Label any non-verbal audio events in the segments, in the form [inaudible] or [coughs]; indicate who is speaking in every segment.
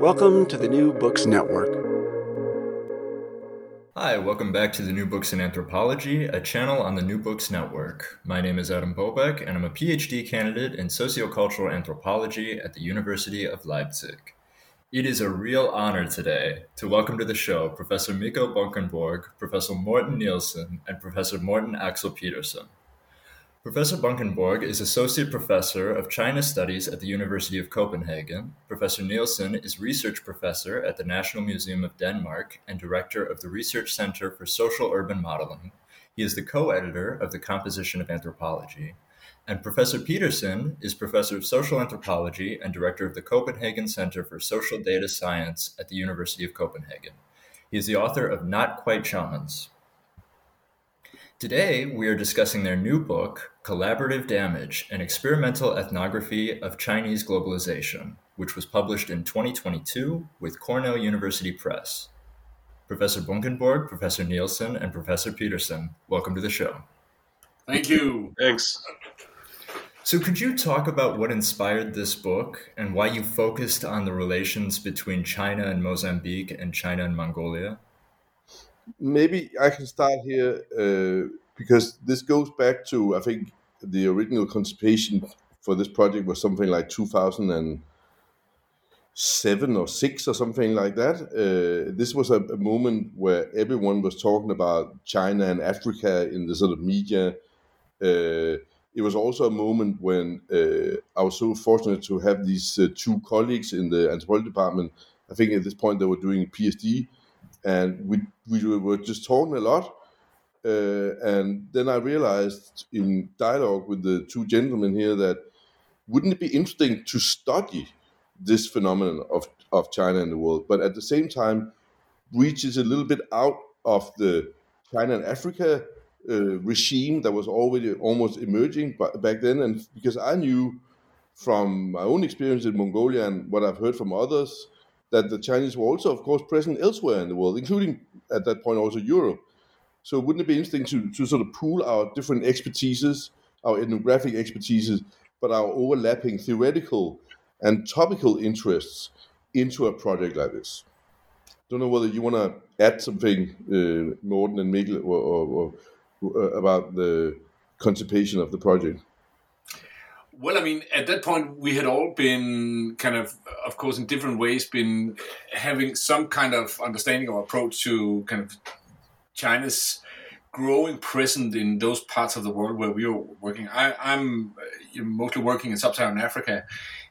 Speaker 1: Welcome to the New Books Network.
Speaker 2: Hi, welcome back to the New Books in Anthropology, a channel on the New Books Network. My name is Adam Bobeck, and I'm a PhD candidate in sociocultural anthropology at the University of Leipzig. It is a real honor today to welcome to the show Professor Mikkel Bunkenborg, Professor Morten Nielsen, and Professor Morten Axel Pedersen. Professor Bunkenborg is Associate Professor of China Studies at the University of Copenhagen. Professor Nielsen is Research Professor at the National Museum of Denmark and Director of the Research Center for Social Urban Modeling. He is the co editor of The Composition of Anthropology. And Professor Pedersen is Professor of Social Anthropology and Director of the Copenhagen Center for Social Data Science at the University of Copenhagen. He is the author of Not Quite Shamans, Today, we are discussing their new book, Collaborative Damage An Experimental Ethnography of Chinese Globalization, which was published in 2022 with Cornell University Press. Professor Bunkenborg, Professor Nielsen, and Professor Pedersen, welcome to the show.
Speaker 3: Thank you.
Speaker 4: Thanks.
Speaker 2: So, could you talk about what inspired this book and why you focused on the relations between China and Mozambique and China and Mongolia?
Speaker 4: Maybe I can start here uh, because this goes back to I think the original constipation for this project was something like 2007 or six or something like that. Uh, this was a, a, moment where everyone was talking about China and Africa in the sort of media. Uh, it was also a moment when uh, I was so fortunate to have these uh, two colleagues in the anthropology department. I think at this point they were doing a PhD and we we were just talking a lot. Uh, and then I realized in dialogue with the two gentlemen here that wouldn't it be interesting to study this phenomenon of, of China in the world, but at the same time reaches a little bit out of the China and Africa uh, regime that was already almost emerging back then. And because I knew from my own experience in Mongolia and what I've heard from others that the Chinese were also, of course, present elsewhere in the world, including at that point also Europe. So wouldn't it be interesting to, to sort of pool our different expertises, our ethnographic expertises, but our overlapping theoretical and topical interests into a project like this? Don't know whether you want to add something, uh, Morten and Mikkel, or, or, or, about the constipation of the project.
Speaker 3: Well, I mean, at that point, we had all been kind of, of course, in different ways, been having some kind of understanding or approach to kind of China's growing presence in those parts of the world where we were working. I, am uh, mostly working in sub-Saharan Africa,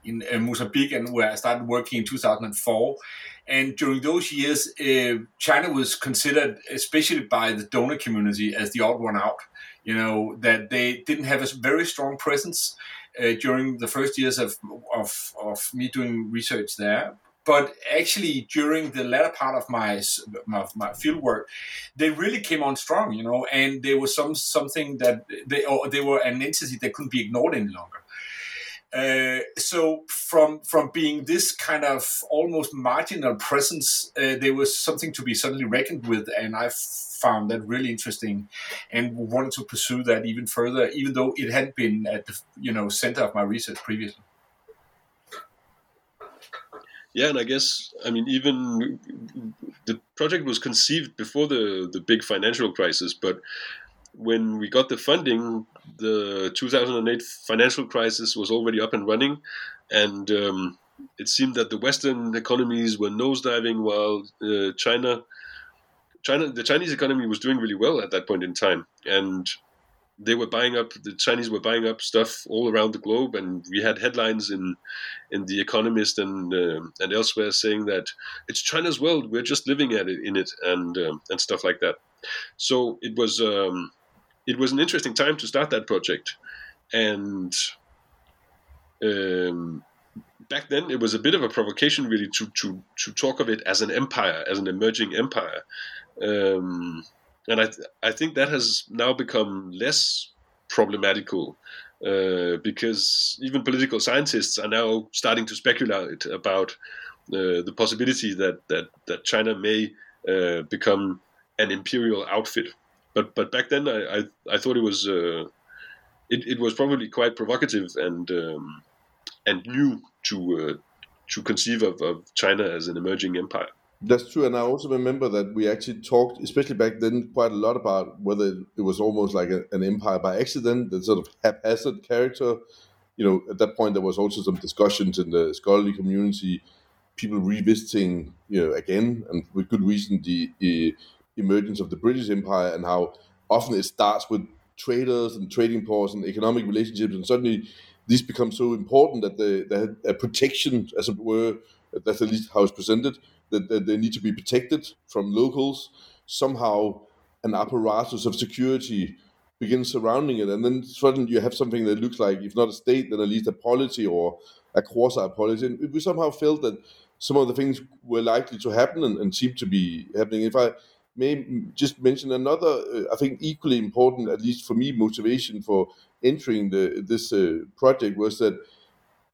Speaker 3: in Mozambique, and where I started working in 2004. And during those years, uh, China was considered, especially by the donor community, as the odd one out. You know that they didn't have a very strong presence uh, during the first years of, of, of me doing research there. But actually, during the latter part of my, my, my field work, they really came on strong, you know, and there was some something that they or they were an entity that couldn't be ignored any longer. Uh, so from from being this kind of almost marginal presence, uh, there was something to be suddenly reckoned with, and I found that really interesting, and wanted to pursue that even further, even though it had been at the you know center of my research previously.
Speaker 4: Yeah, and I guess I mean even the project was conceived before the the big financial crisis, but when we got the funding, the 2008 financial crisis was already up and running, and um,
Speaker 5: it seemed that the Western economies were nosediving while uh, China, China, the Chinese economy was doing really well at that point in time, and they were buying up. The Chinese were buying up stuff all around the globe, and we had headlines in in the Economist and uh, and elsewhere saying that it's China's world. We're just living at it in it, and um, and stuff like that. So it was um, it was an interesting time to start that project, and. Um, back then it was a bit of a provocation really to to to talk of it as an empire as an emerging empire um, and I th- I think that has now become less problematical uh, because even political scientists are now starting to speculate about uh, the possibility that that that China may uh, become an imperial outfit. But but back then I I, I thought it was uh, it, it was probably quite provocative and um, and new to uh, to conceive of, of China as an emerging empire.
Speaker 4: That's true, and I also remember that we actually talked, especially back then, quite a lot about whether it was almost like a, an empire by accident, the sort of haphazard character. You know, at that point, there was also some discussions in the scholarly community, people revisiting, you know, again, and with good reason, the, the emergence of the British Empire and how often it starts with traders and trading ports and economic relationships, and suddenly these become so important that they, they had a protection, as it were, that's at least how it's presented, that, that they need to be protected from locals. Somehow, an apparatus of security begins surrounding it, and then suddenly you have something that looks like, if not a state, then at least a polity or a quasi polity. And we somehow felt that some of the things were likely to happen and, and seemed to be happening. If I may just mention another, uh, I think equally important, at least for me, motivation for entering the, this uh, project was that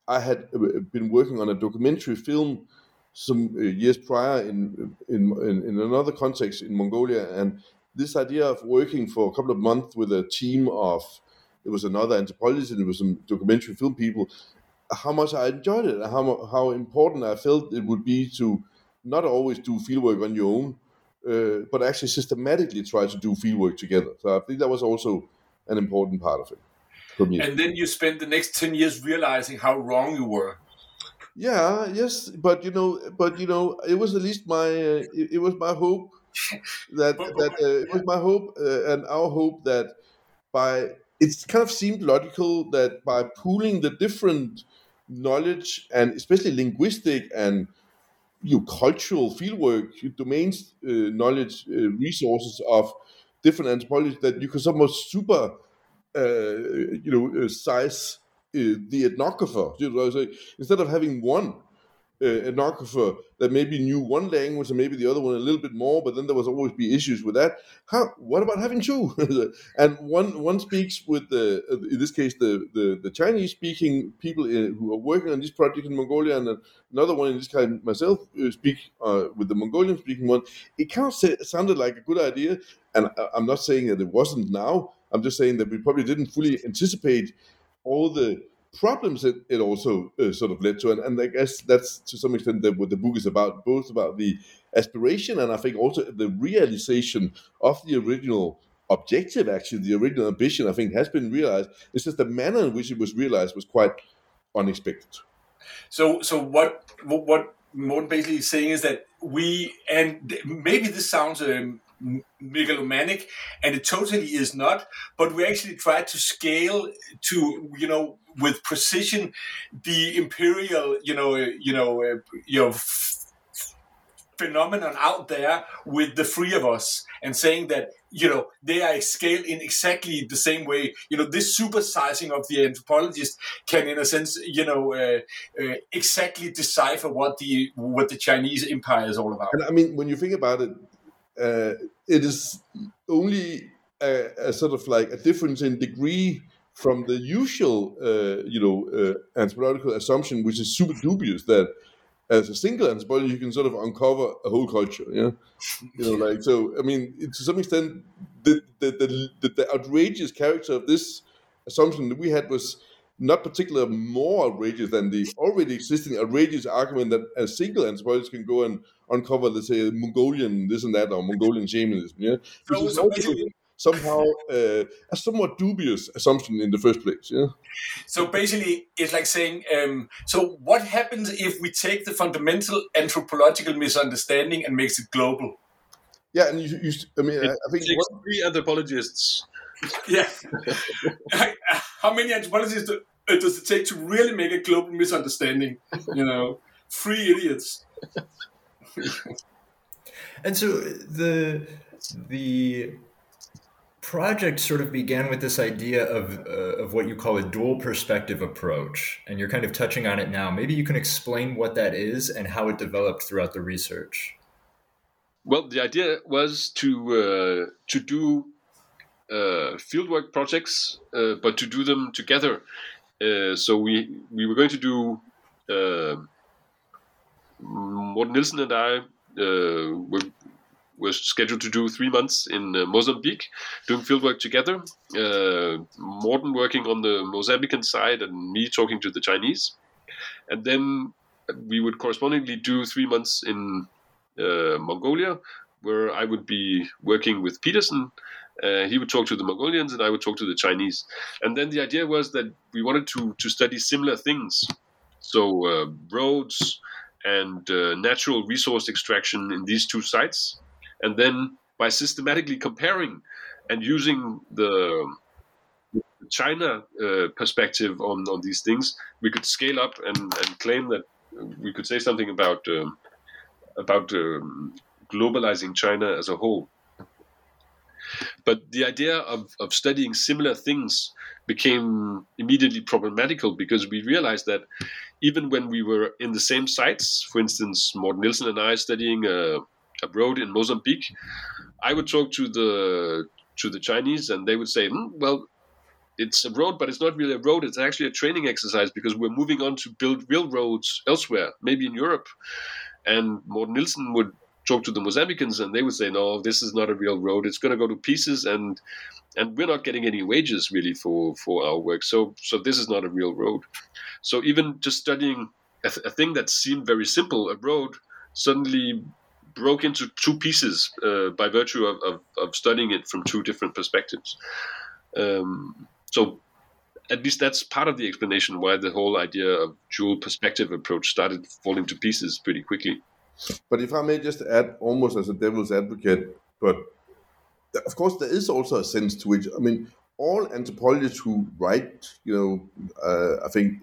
Speaker 4: I had uh, been working on a documentary film some uh, years prior in, in, in in another context in Mongolia, and this idea of working for a couple of months with a team of it was another anthropologist and it was some documentary film people. How much I enjoyed it, how how important I felt it would be to not always do fieldwork on your own, uh, but actually systematically try to do fieldwork together. So I think that was also an important part of it
Speaker 3: for me. And then you spent the next ten years realizing how wrong you were.
Speaker 4: Yeah, yes, but you know, but you know, it was at least my uh, it, it, was my hope [laughs] that that uh, it was my hope uh, and our hope that by it kind of seemed logical that by pooling the different knowledge and especially linguistic and you know, cultural fieldwork domains uh, knowledge uh, resources of different anthropologists that you can somewhat super uh, you know size the ethnographer. You know, so instead of having one uh, ethnographer that maybe knew one language and maybe the other one a little bit more, but then there was always be issues with that. How? What about having two? [laughs] and one one speaks with the in this case the the, the Chinese speaking people uh, who are working on this project in Mongolia, and another one in this case myself uh, speak uh, with the Mongolian speaking one. It kind of sounded like a good idea, and I'm not saying that it wasn't now. I'm just saying that we probably didn't fully anticipate all the problems it, it also uh, sort of led to. And, and I guess that's to some extent the, what the book is about, both about the aspiration and I think also the realization of the original objective, actually, the original ambition, I think, has been realized. It's just the manner in which it was realized was quite unexpected.
Speaker 3: So, so what, what what Morten basically is saying is that we, and maybe this sounds um, megalomanic and it totally is not but we actually try to scale to you know with precision the imperial you know you know uh, you know phenomenon out there with the three of us and saying that you know they are scaled in exactly the same way. You know this supersizing of the anthropologist can in a sense you know uh, uh, exactly decipher what the what the chinese empire is all about.
Speaker 4: And i mean when you think about it uh, it is only a, a, sort of like a difference in degree from the usual, uh, you know, uh, anthropological assumption, which is super dubious that as a single anthropologist you can sort of uncover a whole culture. Yeah, you know, like so. I mean, to some extent, the, the, the, the outrageous character of this assumption that we had was not particularly more outrageous than the already existing outrageous argument that a single anthropologist can go and uncover, let's say, Mongolian this and that or Mongolian shamanism. Yeah,
Speaker 3: so, so basically,
Speaker 4: somehow uh, a somewhat dubious assumption in the first place. Yeah.
Speaker 3: So basically, it's like saying, um, so what happens if we take the fundamental anthropological misunderstanding and makes it global?
Speaker 4: Yeah, and you, you I mean,
Speaker 5: It
Speaker 4: I think
Speaker 5: takes
Speaker 4: what,
Speaker 5: three anthropologists.
Speaker 3: Yeah. [laughs] How many anthropologists do, uh, does it take to really make a global misunderstanding? You know, three idiots. [laughs]
Speaker 2: And so the the project sort of began with this idea of uh, of what you call a dual perspective approach, and you're kind of touching on it now. Maybe you can explain what that is and how it developed throughout the research.
Speaker 5: Well, the idea was to uh, to do uh, fieldwork projects, uh, but to do them together. Uh, so we we were going to do. Uh, Morten Nielsen and I uh, were were scheduled to do three months in uh, Mozambique, doing fieldwork together. Uh, Morten working on the Mozambican side, and me talking to the Chinese. And then we would correspondingly do three months in Mongolia, where I would be working with Pedersen. Uh, he would talk to the Mongolians, and I would talk to the Chinese. And then the idea was that we wanted to to study similar things, so uh, roads and uh, natural resource extraction in these two sites, and then by systematically comparing and using the China uh, perspective on, on these things, we could scale up and, and claim that we could say something about um, about um, globalizing China as a whole. But the idea of, of studying similar things became immediately problematical because we realized that even when we were in the same sites, for instance, Morten Nielsen and I studying a, a road in Mozambique, I would talk to the to the Chinese and they would say, hmm, well, it's a road, but it's not really a road. It's actually a training exercise because we're moving on to build real roads elsewhere, maybe in Europe. And Morten Nielsen would talk to the Mozambicans, and they would say, "No, this is not a real road. It's going to go to pieces, and and we're not getting any wages really for for our work. So so this is not a real road. So even just studying a, th- a thing that seemed very simple, a road, suddenly broke into two pieces uh, by virtue of, of, of studying it from two different perspectives. Um, so at least that's part of the explanation why the whole idea of dual perspective approach started falling to pieces pretty quickly.
Speaker 4: But if I may just add, almost as a devil's advocate, but of course there is also a sense to which I mean, all anthropologists who write, you know, uh, I think,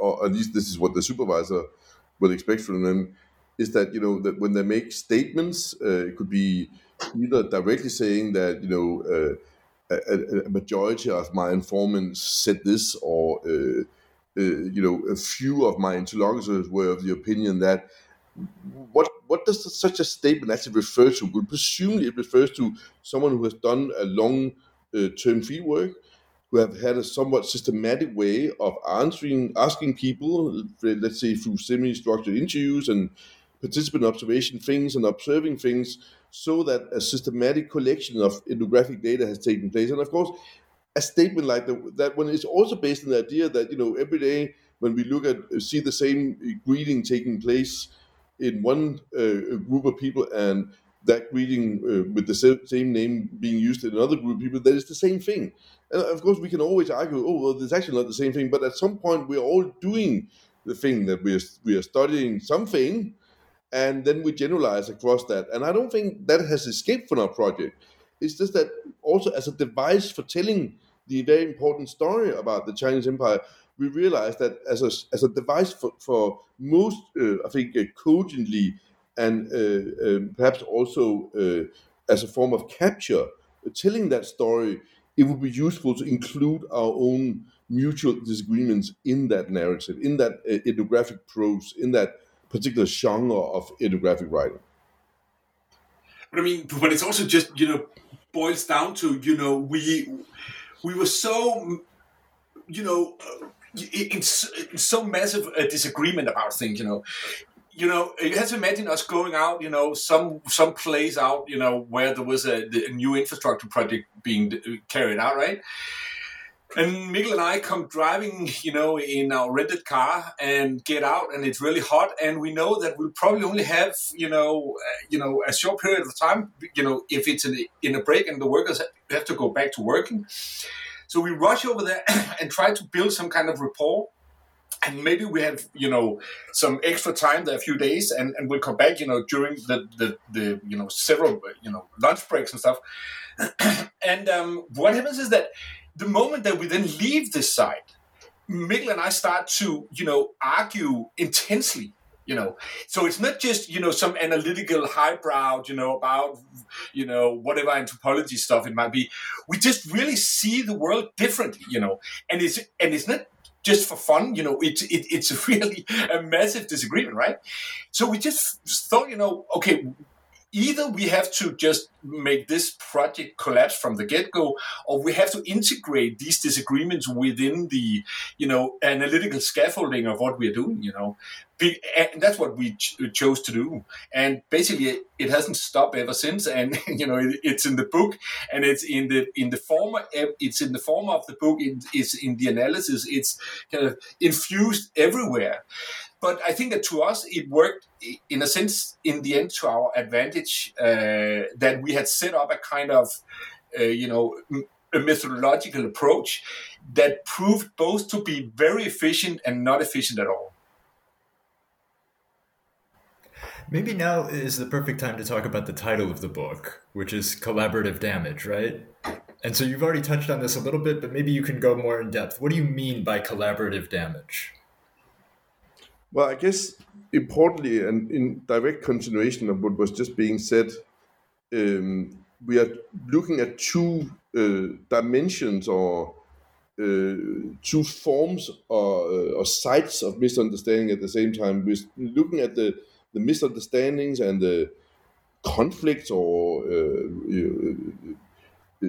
Speaker 4: or at least this is what the supervisor will expect from them, is that you know that when they make statements, uh, it could be either directly saying that you know. Uh, a, a, majority of my informants said this, or uh, uh, you know, a few of my interlocutors were of the opinion that. What what does such a statement actually refer to? Well, presumably, it refers to someone who has done a long uh, term field work, who have had a somewhat systematic way of answering, asking people, let's say through semi-structured interviews and participant observation things and observing things so that a systematic collection of ethnographic data has taken place. And of course, a statement like the, that one is also based on the idea that, you know, every day when we look at, see the same greeting taking place in one uh, group of people and that greeting uh, with the same name being used in another group of people, that is the same thing. And of course, we can always argue, oh, well, it's actually not the same thing. But at some point, we're all doing the thing that we are, we are studying something, and then we generalize across that. And I don't think that has escaped from our project. It's just that also as a device for telling the very important story about the Chinese Empire, we realize that as a, as a device for, for most, uh, I think, uh, cogently and uh, uh, perhaps also uh, as a form of capture, telling that story, it would be useful to include our own mutual disagreements in that narrative, in that ethnographic prose, in that particular genre of ethnographic writing.
Speaker 3: But I mean, but it's also just you know boils down to you know we we were so you know in, in so massive a disagreement about things you know you know, you have to imagine us going out, you know, some some place out, you know, where there was a, a new infrastructure project being carried out, right? and Mikkel and I come driving, you know, in our rented car and get out, and it's really hot, and we know that we'll probably only have, you know, uh, you know, a short period of time, you know, if it's in in a break and the workers have to go back to working. So we rush over there [coughs] and try to build some kind of rapport. And maybe we have, you know, some extra time there, a few days, and, and we'll come back, you know, during the, the, the you know, several, you know, lunch breaks and stuff. [coughs] and um, what happens is that the moment that we then leave this site, Mikkel and I start to, you know, argue intensely. You know, so it's not just you know some analytical highbrow, you know, about you know whatever anthropology stuff it might be. We just really see the world differently, you know, and it's and it's not just for fun, you know, it's it, it's [laughs] really a massive disagreement, right? So we just thought, you know, okay, either we have to just make this project collapse from the get-go or we have to integrate these disagreements within the you know analytical scaffolding of what we're doing you know. And that's what we ch- chose to do. And basically it hasn't stopped ever since. And [laughs] you know it, it's in the book and it's in the in the form it's in the form of the book. It's in the analysis. It's kind of infused everywhere but I think that to us it worked in a sense in the end to our advantage uh, that we had set up a kind of uh, you know a methodological approach that proved both to be very efficient and not efficient at all.
Speaker 2: Maybe now is the perfect time to talk about the title of the book, which is Collaborative Damage, right? And so you've already touched on this a little bit, but maybe you can go more in depth. What do you mean by collaborative damage?
Speaker 4: Well, I guess importantly, and in direct continuation of what was just being said, um, we are looking at two uh, dimensions or uh, two forms or, uh, or of misunderstanding at the same time. We're looking at the, the misunderstandings and the conflicts or uh, uh,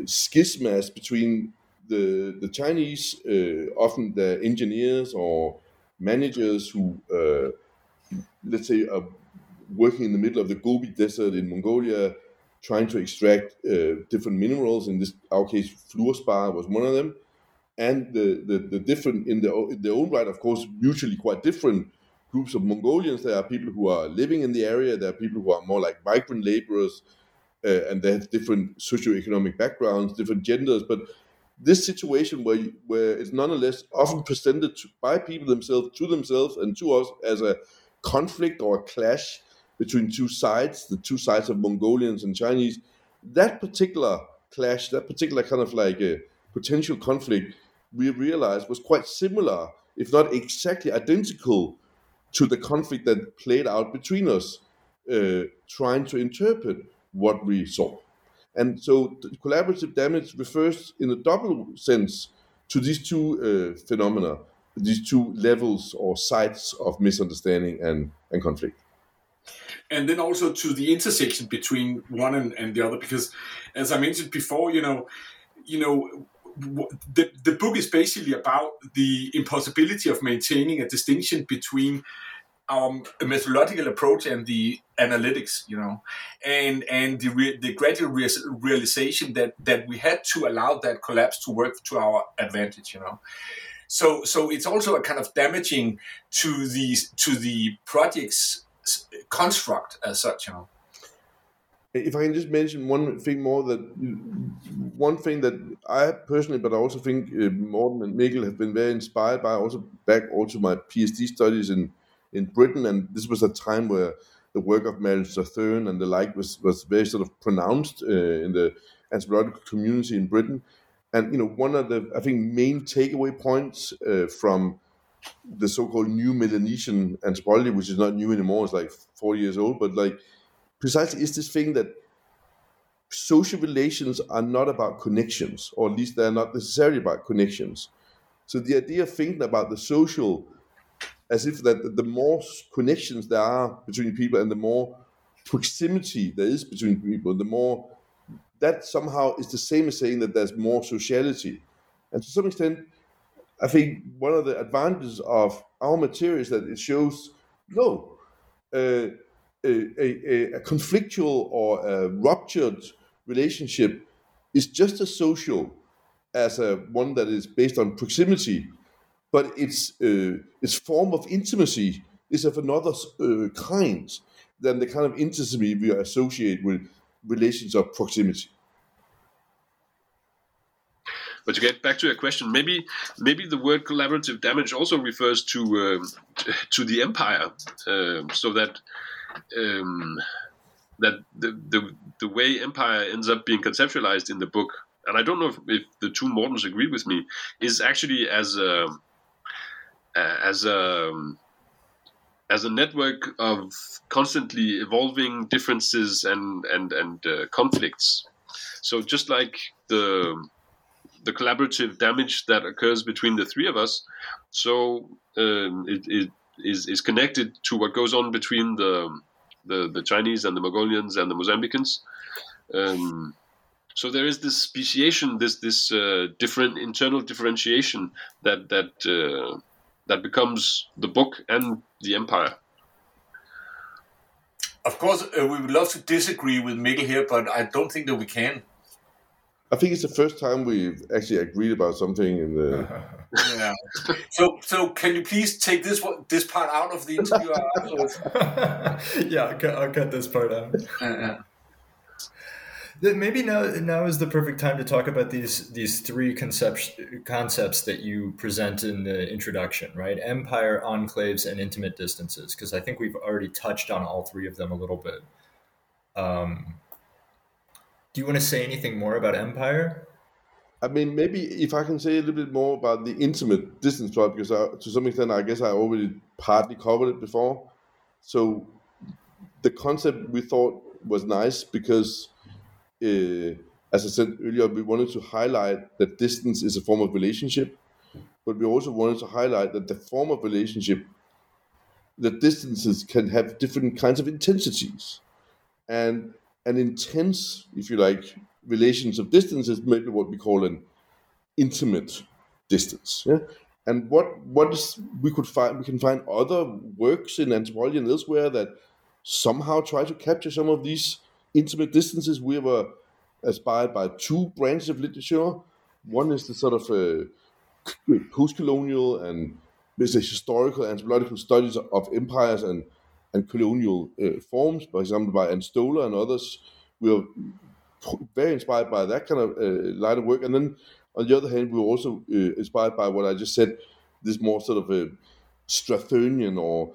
Speaker 4: schismas between the, the Chinese, uh, often the engineers or managers who, uh, let's say, are working in the middle of the Gobi Desert in Mongolia, trying to extract uh, different minerals. In this our case, fluorspar was one of them, and the, the, the different in, in their own right, of course, mutually quite different groups of Mongolians. There are people who are living in the area. There are people who are more like migrant laborers, uh, and they have different socioeconomic backgrounds, different genders, but this situation where where it's nonetheless often presented to, by people themselves to themselves and to us as a conflict or a clash between two sides, the two sides of Mongolians and Chinese. That particular clash, that particular kind of like a potential conflict, we realized was quite similar, if not exactly identical, to the conflict that played out between us, uh, trying to interpret what we saw. And so collaborative damage refers in a double sense to these two uh, phenomena, these two levels or sides of misunderstanding and, and conflict.
Speaker 3: And then also to the intersection between one and, and the other, because as I mentioned before, you know, you know, the, the book is basically about the impossibility of maintaining a distinction between our methodological approach and the analytics, you know, and and the re- the gradual re- realization that that we had to allow that collapse to work to our advantage, you know. So so it's also a kind of damaging to the to the project's construct as such, you know.
Speaker 4: If I can just mention one thing more, that one thing that I personally, but I also think uh, Morten and Mikkel have been very inspired by, also back also my PhD studies in in Britain, and this was a time where the work of Marilyn Strathern and the like was, was very sort of pronounced uh, in the anthropological community in Britain. And you know, one of the I think main takeaway points uh, from the so-called new Melanesian anthropology, which is not new anymore, it's like 40 years old, but like precisely is this thing that social relations are not about connections, or at least they're not necessarily about connections. So the idea of thinking about the social as if that the more connections there are between people and the more proximity there is between people, the more that somehow is the same as saying that there's more sociality. And to some extent, I think one of the advantages of our material is that it shows no, uh, a, a, a, conflictual or a ruptured relationship is just as social as a one that is based on proximity, but its uh, its form of intimacy is of another uh, kind than the kind of intimacy we associate with relations of proximity.
Speaker 5: But to get back to your question, maybe maybe the word collaborative damage also refers to uh, to the empire, uh, so that um, that the, the the way empire ends up being conceptualized in the book, and I don't know if, if the two Mortens agree with me, is actually as a as a as a network of constantly evolving differences and and and uh, conflicts. So just like the the collaborative damage that occurs between the three of us, so um, it, it is is connected to what goes on between the the, the Chinese and the Mongolians and the Mozambicans. Um, so there is this speciation, this this uh, different internal differentiation that that uh, that becomes the book and the empire.
Speaker 3: Of course, uh, we would love to disagree with Mikkel here, but I don't think that we can.
Speaker 4: I think it's the first time we've actually agreed about something in the. [laughs]
Speaker 3: yeah. So, so can you please take this one, this part out of the interview? [laughs]
Speaker 2: yeah, I'll cut, I'll cut, this part out. Uh, Maybe now now is the perfect time to talk about these these three concepts concepts that you present in the introduction, right? Empire, enclaves, and intimate distances, because I think we've already touched on all three of them a little bit. Um, do you want to say anything more about Empire?
Speaker 4: I mean, maybe if I can say a little bit more about the intimate distance part, because I, to some extent, I guess I already partly covered it before. So the concept we thought was nice because, as I said earlier, we wanted to highlight that distance is a form of relationship, but we also wanted to highlight that the form of relationship, the distances can have different kinds of intensities. And an intense, if you like, relations of distance is maybe what we call an intimate distance. Yeah? And what what is we could find we can find other works in anthropology and elsewhere that somehow try to capture some of these intimate distances. We were inspired by two branches of literature. One is the sort of uh, post-colonial and a historical anthropological studies of empires and and colonial uh, forms, for example, by Ann Stoler and others. We are very inspired by that kind of uh, line of work. And then on the other hand, we were also uh, inspired by what I just said, this more sort of a Strathernian or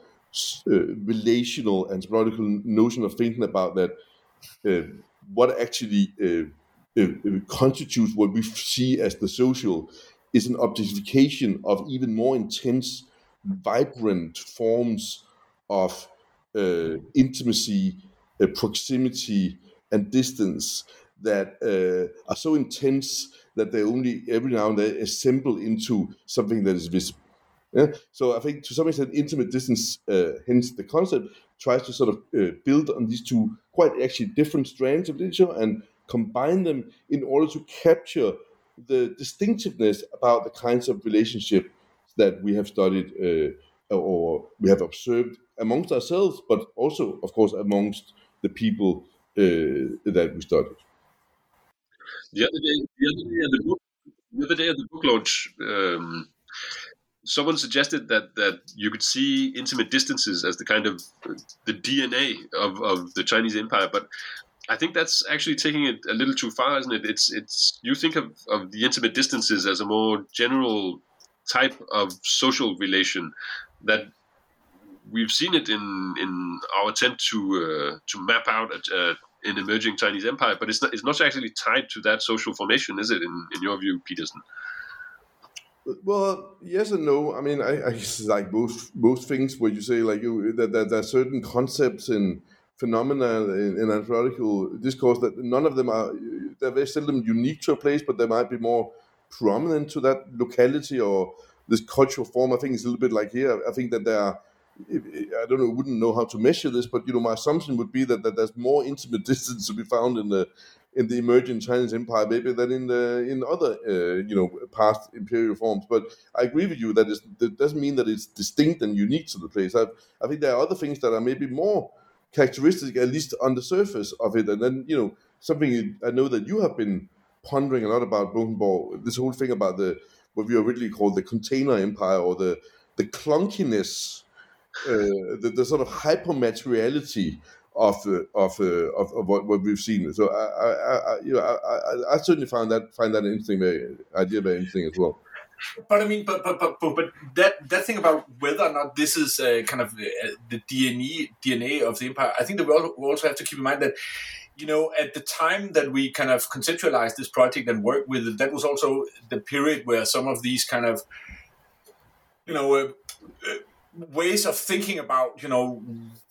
Speaker 4: uh, relational anthropological notion of thinking about that uh, what actually uh, constitutes what we see as the social is an objectification of even more intense, vibrant forms of uh, intimacy, uh, proximity, and distance that uh, are so intense that they only every now and then assemble into something that is visible. Yeah? So I think to some extent, intimate distance, uh, hence the concept, tries to sort of uh, build on these two quite actually different strands of literature and combine them in order to capture the distinctiveness about the kinds of relationship that we have studied uh, or we have observed amongst ourselves, but also, of course, amongst the people uh, that we studied.
Speaker 5: The other day, the other day at the book, the other day at the book launch, um, someone suggested that that you could see intimate distances as the kind of the DNA of, of the Chinese empire, but I think that's actually taking it a little too far, isn't it? It's it's you think of, of the intimate distances as a more general type of social relation that we've seen it in in our attempt to uh, to map out uh, an emerging Chinese empire, but it's not it's not actually tied to that social formation, is it? In in your view, Pedersen?
Speaker 4: Well, yes and no. I mean, I, I [laughs] like most most things where you say like you that, that there are certain concepts and phenomena in, in anthropological discourse that none of them are they're very seldom unique to a place, but they might be more prominent to that locality or this cultural form. I think it's a little bit like here. I think that there are I don't know, wouldn't know how to measure this, but you know, my assumption would be that, that there's more intimate [laughs] distance to be found in the in the emerging Chinese empire, maybe than in the in other uh, you know past imperial forms. But I agree with you that that doesn't mean that it's distinct and unique to the place. I, I think there are other things that are maybe more characteristic, at least on the surface of it. And then you know something I know that you have been pondering a lot about Bunkenborg, this whole thing about the what we originally called the container empire or the the clunkiness, uh, the, the sort of hypermateriality of of, of, of what, what we've seen. So I, I, I you know I, I, certainly find that find that interesting very, idea very interesting as well.
Speaker 3: But I mean, but but but but, that that thing about whether or not this is uh, kind of the, uh, the DNA DNA of the empire, I think that we also have to keep in mind that you know, at the time that we kind of conceptualized this project and worked with it, that was also the period where some of these kind of, you know, uh, uh, ways of thinking about, you know,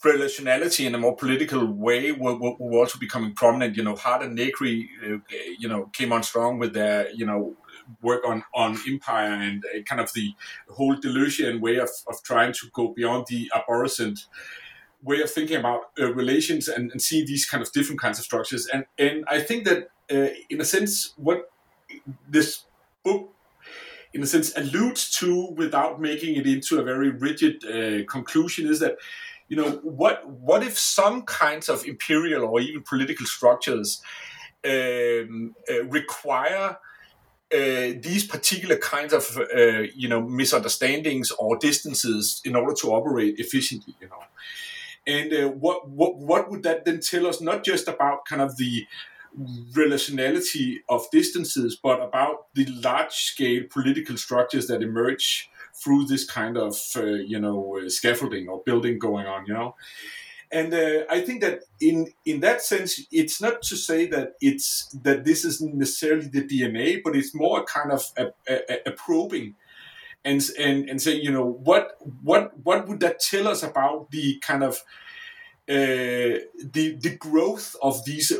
Speaker 3: relationality in a more political way were, were, were also becoming prominent. You know, Hardt and Negri, uh, you know, came on strong with their, you know, work on on empire and uh, kind of the whole Deleuzian way of, of trying to go beyond the arborescent way of thinking about uh, relations and, and, see these kind of different kinds of structures. And and I think that uh, in a sense, what this book in a sense alludes to without making it into a very rigid uh, conclusion is that you know what what if some kinds of imperial or even political structures um, uh, require uh, these particular kinds of uh, you know misunderstandings or distances in order to operate efficiently you know and uh, what what what would that then tell us? Not just about kind of the relationality of distances, but about the large scale political structures that emerge through this kind of uh, you know uh, scaffolding or building going on. You know. And uh, I think that in in that sense, it's not to say that it's that this isn't necessarily the DNA, but it's more kind of a, a, a probing and and and say you know what what what would that tell us about the kind of uh, the the growth of these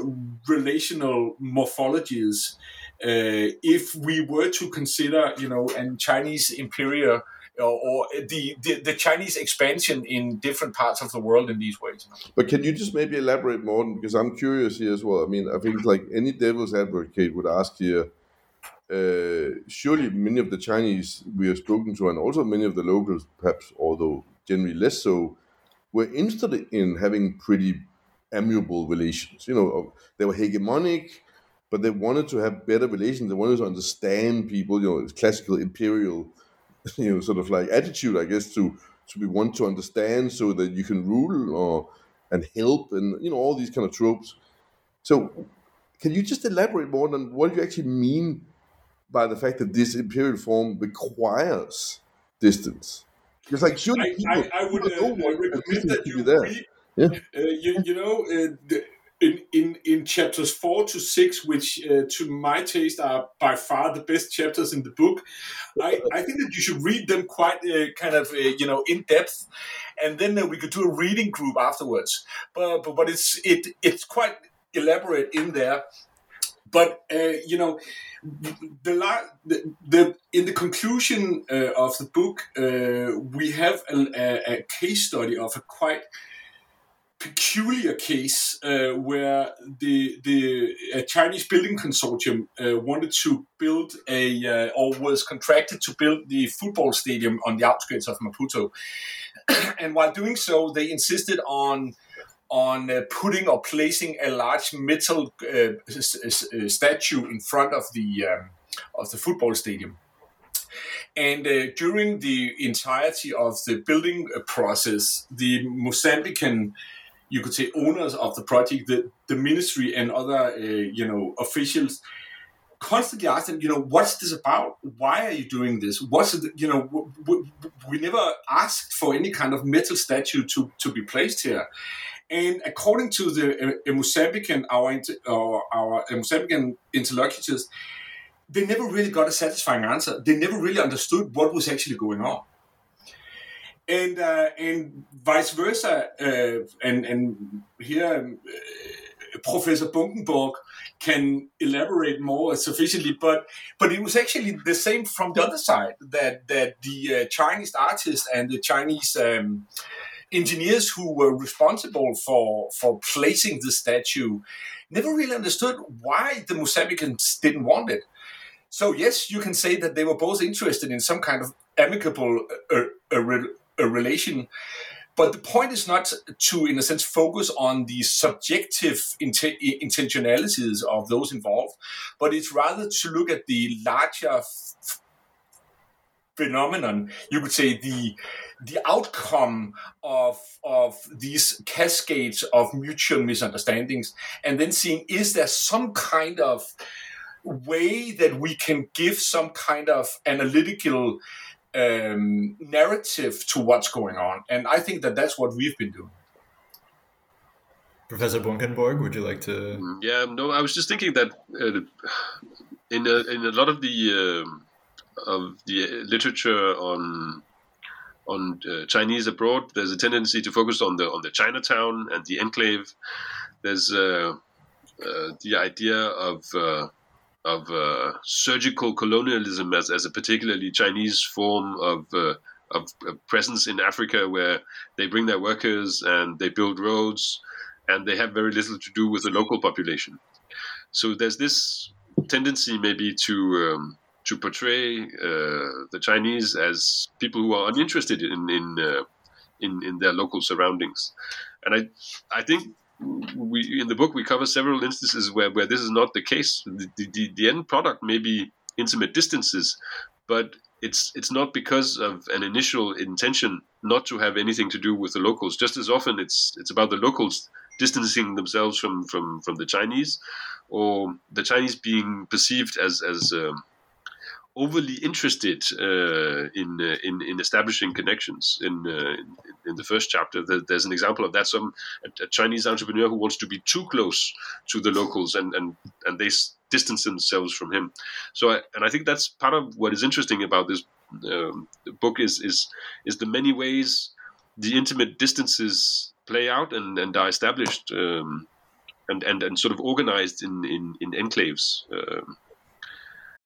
Speaker 3: relational morphologies uh, if we were to consider you know and Chinese imperial or, or the, the, the Chinese expansion in different parts of the world in these ways.
Speaker 4: But can you just maybe elaborate more? Because I'm curious here as well. I mean, I think like any devil's advocate would ask here uh, surely many of the Chinese we have spoken to, and also many of the locals, perhaps, although generally less so, were interested in having pretty amiable relations. You know, they were hegemonic, but they wanted to have better relations. They wanted to understand people. You know, classical imperial, [laughs] you know, sort of like attitude, I guess, to to be one to understand so that you can rule or and help, and you know, all these kind of tropes. So, can you just elaborate more on what you actually mean by the fact that this imperial form requires distance. Because like shouldn't
Speaker 3: I, people, I, I would uh, recommend that you read. Yeah. Uh, you, you know, uh, the, in, in in chapters four to six, which uh, to my taste are by far the best chapters in the book, I, I think that you should read them quite uh, kind of uh, you know in depth, and then uh, we could do a reading group afterwards. But but, but it's it it's quite elaborate in there but uh, you know, the, the, the in the conclusion uh, of the book, uh, we have a, a, case study of a quite peculiar case uh, where the the Chinese building consortium uh, wanted to build a uh, or was contracted to build the football stadium on the outskirts of Maputo, [coughs] and while doing so, they insisted on on uh, putting or placing a large metal uh, statue in front of the um, of the football stadium. And uh, during the entirety of the building uh, process, the Mozambican, you could say, owners of the project, the, the ministry and other, uh, you know, officials, constantly asked them, you know, what's this about? Why are you doing this? What's it, you know, w- w- we never asked for any kind of metal statue to, to be placed here. And according to the uh, Mozambican, our, our, our Mozambican interlocutors, they never really got a satisfying answer. They never really understood what was actually going on. And uh, and vice versa, uh, and and here um, uh, Professor Bunkenborg can elaborate more sufficiently, but but it was actually the same from the other side that that the uh, Chinese artists and the Chinese um, engineers who were responsible for for placing the statue never really understood why the Mozambicans didn't want it. So yes, you can say that they were both interested in some kind of amicable uh, uh, a, relation, but the point is not to, in a sense, focus on the subjective int- intentionalities of those involved, but it's rather to look at the larger phenomenon. You could say the the outcome of of these cascades of mutual misunderstandings, and then seeing is there some kind of way that we can give some kind of analytical um, narrative to what's going on. And I think that that's what we've been doing.
Speaker 2: Professor Bunkenborg, would you like to?
Speaker 5: Mm, yeah, no, I was just thinking that uh, in a, in a lot of the uh, of the literature on on uh, Chinese abroad, there's a tendency to focus on the on the Chinatown and the enclave. There's uh, uh, the idea of uh, of uh, surgical colonialism as, as a particularly Chinese form of, uh, of, of presence in Africa, where they bring their workers and they build roads, and they have very little to do with the local population. So there's this tendency maybe to um, to portray uh, the Chinese as people who are uninterested in in, uh, in in their local surroundings, and I I think we in the book we cover several instances where, where this is not the case. The, the, the end product may be intimate distances, but it's it's not because of an initial intention not to have anything to do with the locals. Just as often, it's it's about the locals distancing themselves from from from the Chinese, or the Chinese being perceived as as um, overly interested uh, in, uh, in in establishing connections. In, uh, in, in the first chapter, there's an example of that. Some a, a, Chinese entrepreneur who wants to be too close to the locals, and and and they distance themselves from him. So, I, and I think that's part of what is interesting about this um, book is is is the many ways the intimate distances play out and, and are established um, and, and and sort of organized in in, in enclaves. Um,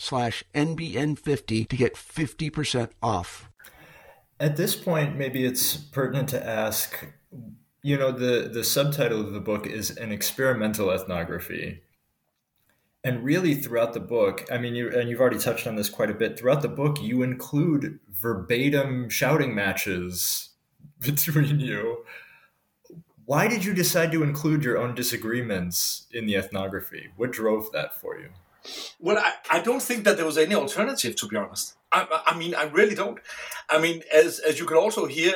Speaker 1: slash NBN50 to get 50% off.
Speaker 2: At this point, maybe it's pertinent to ask, you know, the, the subtitle of the book is an experimental ethnography. And really throughout the book, I mean, you, and you've already touched on this quite a bit, throughout the book, you include verbatim shouting matches [laughs] between you. Why did you decide to include your own disagreements in the ethnography? What drove that for you?
Speaker 3: Well, I, I don't think that there was any alternative, to be honest. I, I mean, I really don't. I mean, as as you can also hear,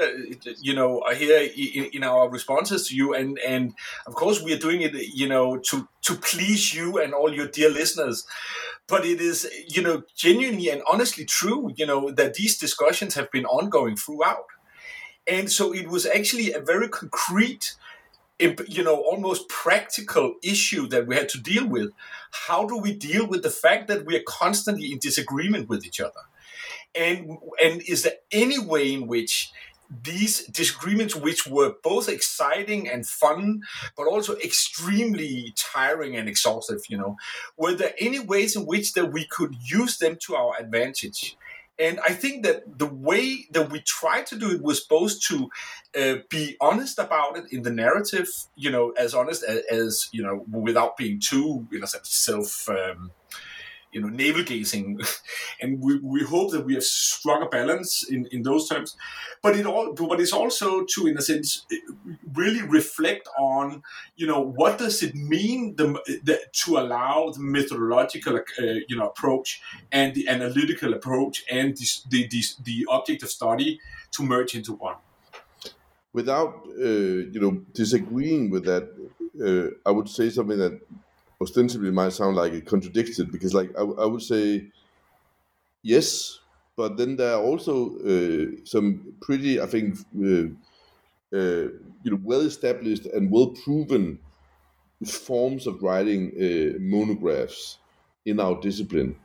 Speaker 3: you know, I hear in, in our responses to you, and and of course we are doing it, you know, to to please you and all your dear listeners. But it is, you know, genuinely and honestly true, you know, that these discussions have been ongoing throughout, and so it was actually a very concrete you know almost practical issue that we had to deal with. How do we deal with the fact that we are constantly in disagreement with each other? And and is there any way in which these disagreements which were both exciting and fun but also extremely tiring and exhaustive you know were there any ways in which that we could use them to our advantage and I think that the way that we tried to do it was both to uh, be honest about it in the narrative, you know, as honest as, as you know, without being too, you know, self. Um, you know navel gazing. [laughs] And we, we hope that we have struck a balance in, in those terms. But it all but it's also to in a sense really reflect on you know what does it mean the, the to allow the methodological uh, you know approach and the analytical approach and this, the, the the object of study to merge into one?
Speaker 4: Without uh, you know disagreeing with that, uh, I would say something that ostensibly might sound like it contradicts it because, like, I, I would say yes, but then there are also uh, some pretty, I think, uh, uh, you know, well-established and well-proven forms of writing uh, monographs in our discipline,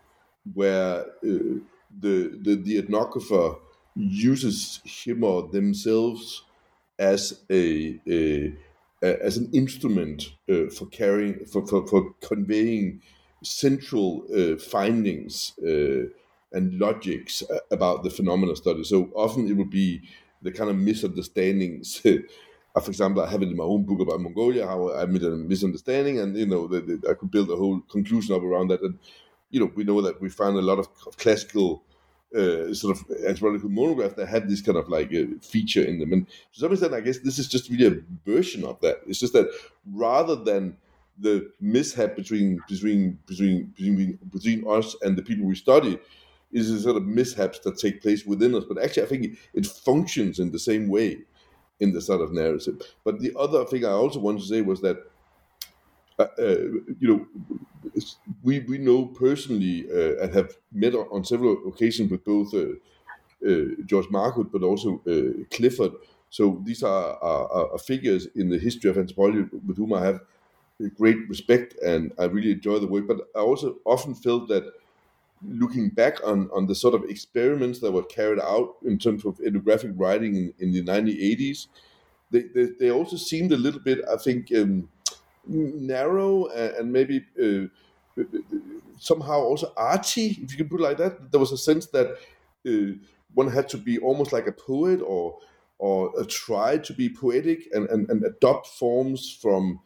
Speaker 4: where uh, the, the the ethnographer uses him or themselves as a, a as an instrument uh, for carrying for, for, for conveying central uh, findings uh, and logics about the phenomena study. So often it would be the kind of misunderstandings. [laughs] for example, I have it in my own book about Mongolia, how I made a misunderstanding, and you know, the, the, I could build a whole conclusion up around that. And you know, we know that we found a lot of classical uh, sort of anthropological monograph that had this kind of like a feature in them. And to some extent, I guess this is just really a version of that. It's just that rather than the mishap between between between between between us and the people we study is a sort of mishaps that take place within us. But actually, I think it functions in the same way in the sort of narrative. But the other thing I also wanted to say was that uh, uh, you know, we we know personally uh, and have met on several occasions with both uh, uh, George Marcus but also uh, Clifford. So these are, are, are, figures in the history of anthropology with whom I have great respect and I really enjoy the work. But I also often felt that looking back on, on the sort of experiments that were carried out in terms of ethnographic writing in, in the 1980s, they, they, they, also seemed a little bit, I think, um, narrow and, maybe uh, somehow also arty, if you can put it like that. There was a sense that uh, one had to be almost like a poet or or uh, try to be poetic and, and, and adopt forms from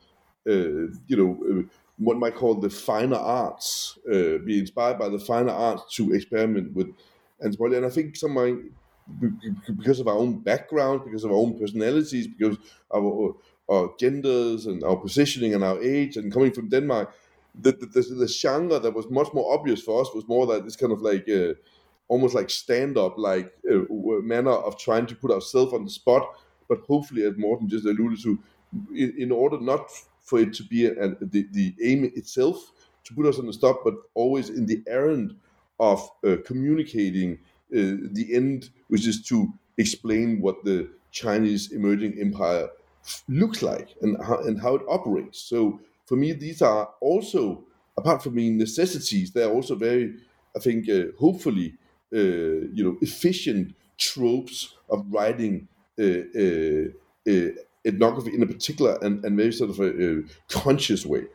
Speaker 4: uh, you know uh, what might call the finer arts, uh, be inspired by the finer arts to experiment with anthropology. And I think some because of our own background, because of our own personalities, because our our genders and our positioning and our age and coming from Denmark, the, the, the, genre that was much more obvious for us was more like this kind of like uh, almost like stand up like uh, manner of trying to put ourselves on the spot, but hopefully, as Morten just alluded to, in, in order not for it to be a, the, the aim itself to put us on the spot, but always in the errand of uh, communicating uh, the end, which is to explain what the Chinese emerging empire looks like and how, and how it operates. So for me, these are also, apart from being necessities, they're also very, I think, uh, hopefully, uh, you know, efficient tropes of writing uh, uh, uh ethnography in a particular and, and very sort of a, a, conscious way.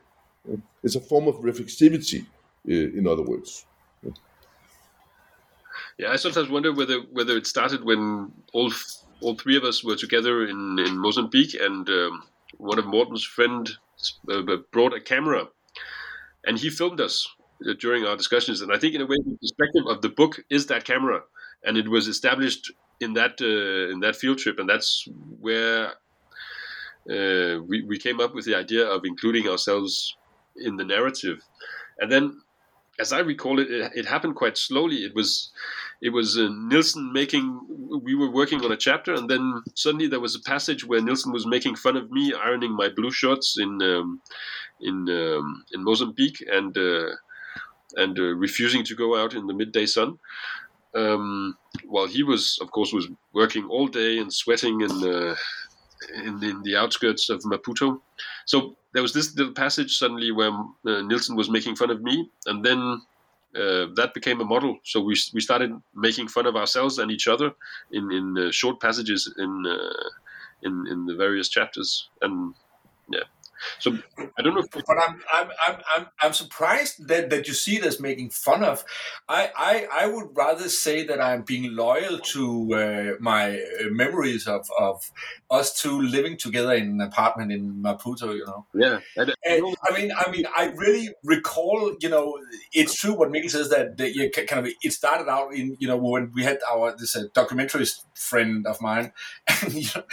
Speaker 4: It's a form of reflexivity, in other words.
Speaker 5: Yeah, I sometimes wonder whether whether it started when all all three of us were together in, in Mozambique, and um, one of Morten's friend uh, brought a camera, and he filmed us uh, during our discussions. And I think, in a way, the perspective of the book is that camera, and it was established in that uh, in that field trip, and that's where uh, we we came up with the idea of including ourselves in the narrative, and then. As I recall it, it, it happened quite slowly. It was it was uh, Nielsen making. We were working on a chapter, and then suddenly there was a passage where Nielsen was making fun of me ironing my blue shorts in um, in um, in Mozambique and uh, and uh, refusing to go out in the midday sun. Um, while he was, of course, was working all day and sweating in, uh, in, in the outskirts of Maputo. So there was this little passage suddenly where uh, Nielsen was making fun of me, and then uh, that became a model. So we we started making fun of ourselves and each other in in uh, short passages in uh, in in the various chapters, and yeah, so I don't know. If
Speaker 3: but I'm, I'm, I'm, I'm, I'm surprised that, that you see as making fun of. I, I, I would rather say that I'm being loyal to uh, my uh, memories of, of us two living together in an apartment in Maputo. You know.
Speaker 5: Yeah.
Speaker 3: And, I mean, I mean, I really recall. You know, it's true what Mikkel says that, that you kind of it started out in you know when we had our this uh, documentarist friend of mine, [laughs] and you know,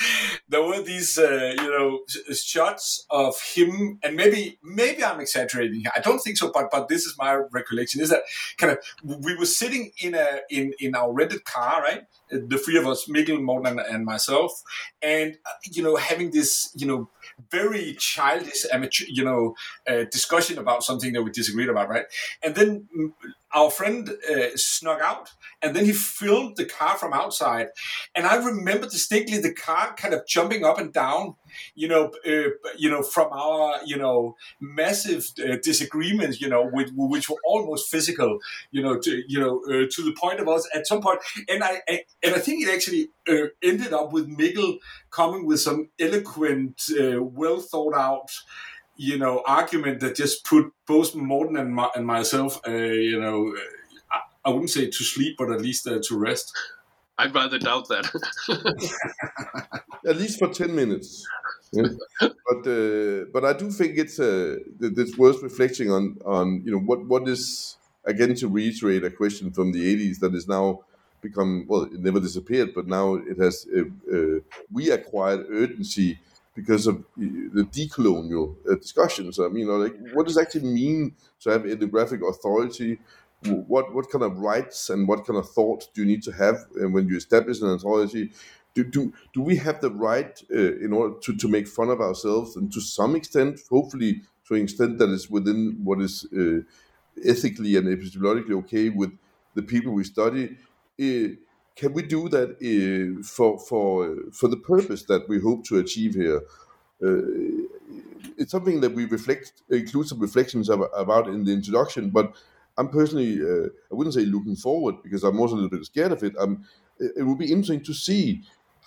Speaker 3: there were these uh, you know shots of of him, and maybe maybe I'm exaggerating. I don't think so, but but this is my recollection. Is that kind of we were sitting in a in in our rented car, right? The three of us, Mikkel, Morten, and myself, and uh, you know having this you know very childish amateur you know uh, discussion about something that we disagreed about, right? And then mm, our friend uh, snuck out and then he filmed the car from outside. And i remember distinctly the car kind of jumping up and down you know uh, you know from our you know massive uh, disagreements you know with, which were almost physical you know to you know uh, to the point of us at some point. And i, I and i think it actually uh, ended up with mikkel coming with some eloquent uh, well thought out you know argument that just put both Morten and, my, and myself, uh, you know, I, I, wouldn't say to sleep, but at least uh, to rest.
Speaker 5: I'd rather doubt that. [laughs]
Speaker 4: at least for ten minutes. Yeah. but uh, but I do think it's uh, it's worth reflecting on on you know what what is again to reiterate a question from the 80s that is now become well it never disappeared but now it has uh, uh, reacquired urgency because of the decolonial uh, discussions. I mean, like, what does it actually mean to have ethnographic authority? What what kind of rights and what kind of thought do you need to have uh, when you establish an authority? Do, do, do we have the right uh, in order to, to make fun of ourselves and to some extent, hopefully to an extent that is within what is uh, ethically and epistemologically okay with the people we study, uh, can we do that uh, for for for the purpose that we hope to achieve here? Uh, it's something that we reflect, include some reflections about in the introduction. But I'm personally, uh, I wouldn't say looking forward because I'm also a little bit scared of it. Um, it, will be interesting to see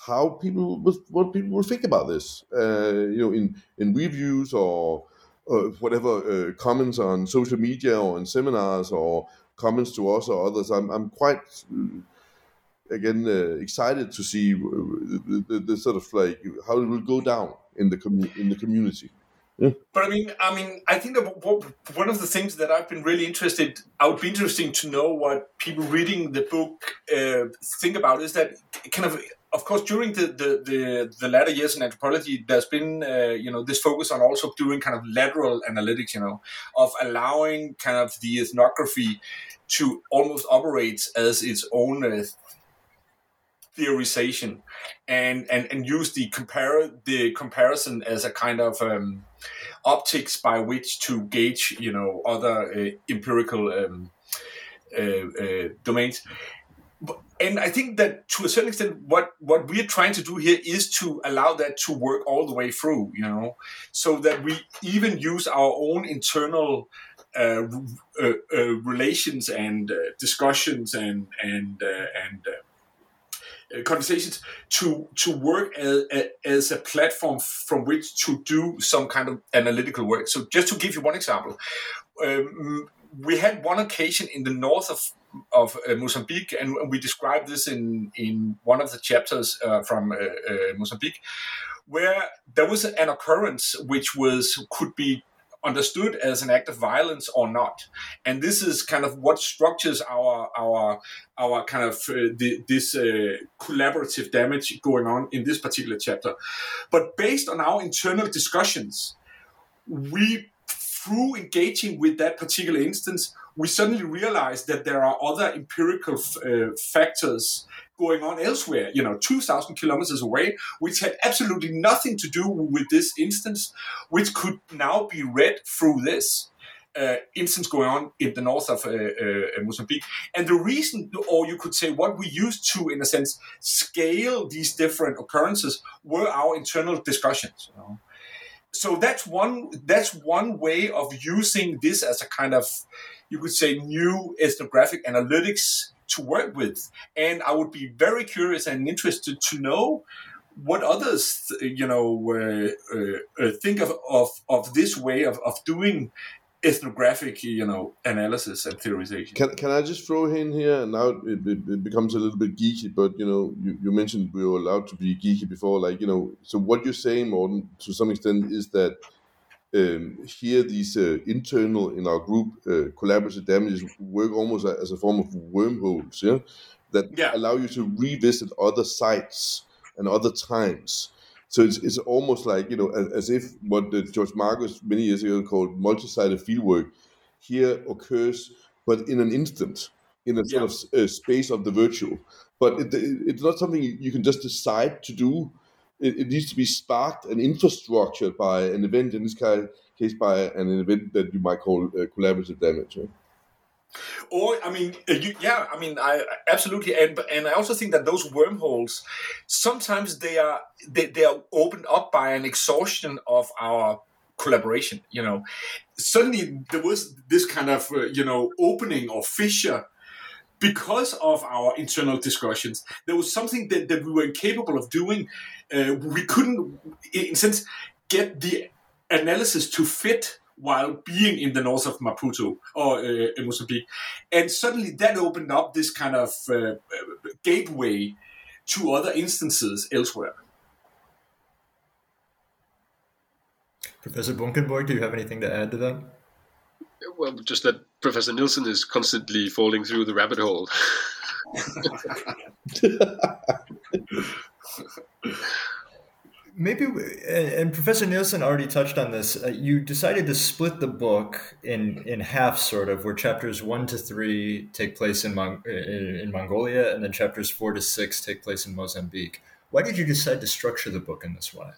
Speaker 4: how people what people will think about this. Uh, you know, in in reviews or uh, whatever uh, comments on social media or in seminars or comments to us or others. I'm I'm quite again uh, excited to see the, the, the, sort of like how it will go down in the com- in the community.
Speaker 3: Yeah. But I mean, I mean, I think that one of the things that I've been really interested, I would be interesting to know what people reading the book uh, think about is that kind of, of course, during the the, the, the latter years in anthropology, there's been uh, you know this focus on also doing kind of lateral analytics, you know, of allowing kind of the ethnography to almost operate as its own uh, theorization and, and, and use the compare the comparison as a kind of um, optics by which to gauge you know other uh, empirical um, uh, uh, domains. And I think that to a certain extent, what what we're trying to do here is to allow that to work all the way through, you know, so that we even use our own internal uh, uh, uh, relations and discussions and and and uh, conversations to to work as, as a platform from which to do some kind of analytical work. So just to give you one example, um, we had one occasion in the north of of uh, Mozambique, and we described this in in one of the chapters uh, from uh, uh Mozambique, where there was an occurrence which was could be understood as an act of violence or not. And this is kind of what structures our our our kind of uh, the, this uh, collaborative damage going on in this particular chapter. But based on our internal discussions, we through engaging with that particular instance, we suddenly realize that there are other empirical uh, factors going on elsewhere, you know, 2,000 kilometers away, which had absolutely nothing to do with this instance, which could now be read through this. Uh, instance going on in the north of uh, uh, Mozambique. And the reason, or you could say what we used to, in a sense, scale these different occurrences were our internal discussions. You know? So that's one that's one way of using this as a kind of, you could say, new ethnographic analytics to work with. And I would be very curious and interested to know what others, you know, uh, uh, think of, of, of this way of, of doing ethnographic, you know, analysis and theorization.
Speaker 4: Can, can I just throw in here? And Now it, it, it, becomes a little bit geeky, but you know, you, you mentioned we were allowed to be geeky before. Like, you know, so what you're saying, Morten, to some extent, is that um, here these uh, internal in our group uh, collaborative damages work almost as a form of wormholes, yeah, that yeah. allow you to revisit other sites and other times. So it's, it's almost like, you know, as, as if what the George Marcus many years ago called multi-sited fieldwork here occurs, but in an instant, in a sort yeah. of uh, space of the virtual. But it, it, it's not something you can just decide to do. It, it, needs to be sparked and infrastructured by an event, in this case by an event that you might call uh, collaborative damage. Right?
Speaker 3: Or I mean, uh, you, yeah, I mean, I absolutely, and and I also think that those wormholes sometimes they are they, they are opened up by an exhaustion of our collaboration. You know, suddenly there was this kind of uh, you know opening or fissure because of our internal discussions. There was something that, that we were incapable of doing. Uh, we couldn't, in a sense, get the analysis to fit while being in the north of Maputo or uh, Mozambique. And suddenly that opened up this kind of uh, gateway to other instances elsewhere.
Speaker 2: Professor Bunkenborg, do you have anything to add to that?
Speaker 5: Well, just that Professor Nielsen is constantly falling through the rabbit hole. [laughs]
Speaker 2: maybe and professor nielsen already touched on this. Uh, you decided to split the book in in half sort of where chapters 1 to 3 take place in, Mon- in, in mongolia and then chapters 4 to 6 take place in mozambique. Why did you decide to structure the book in this way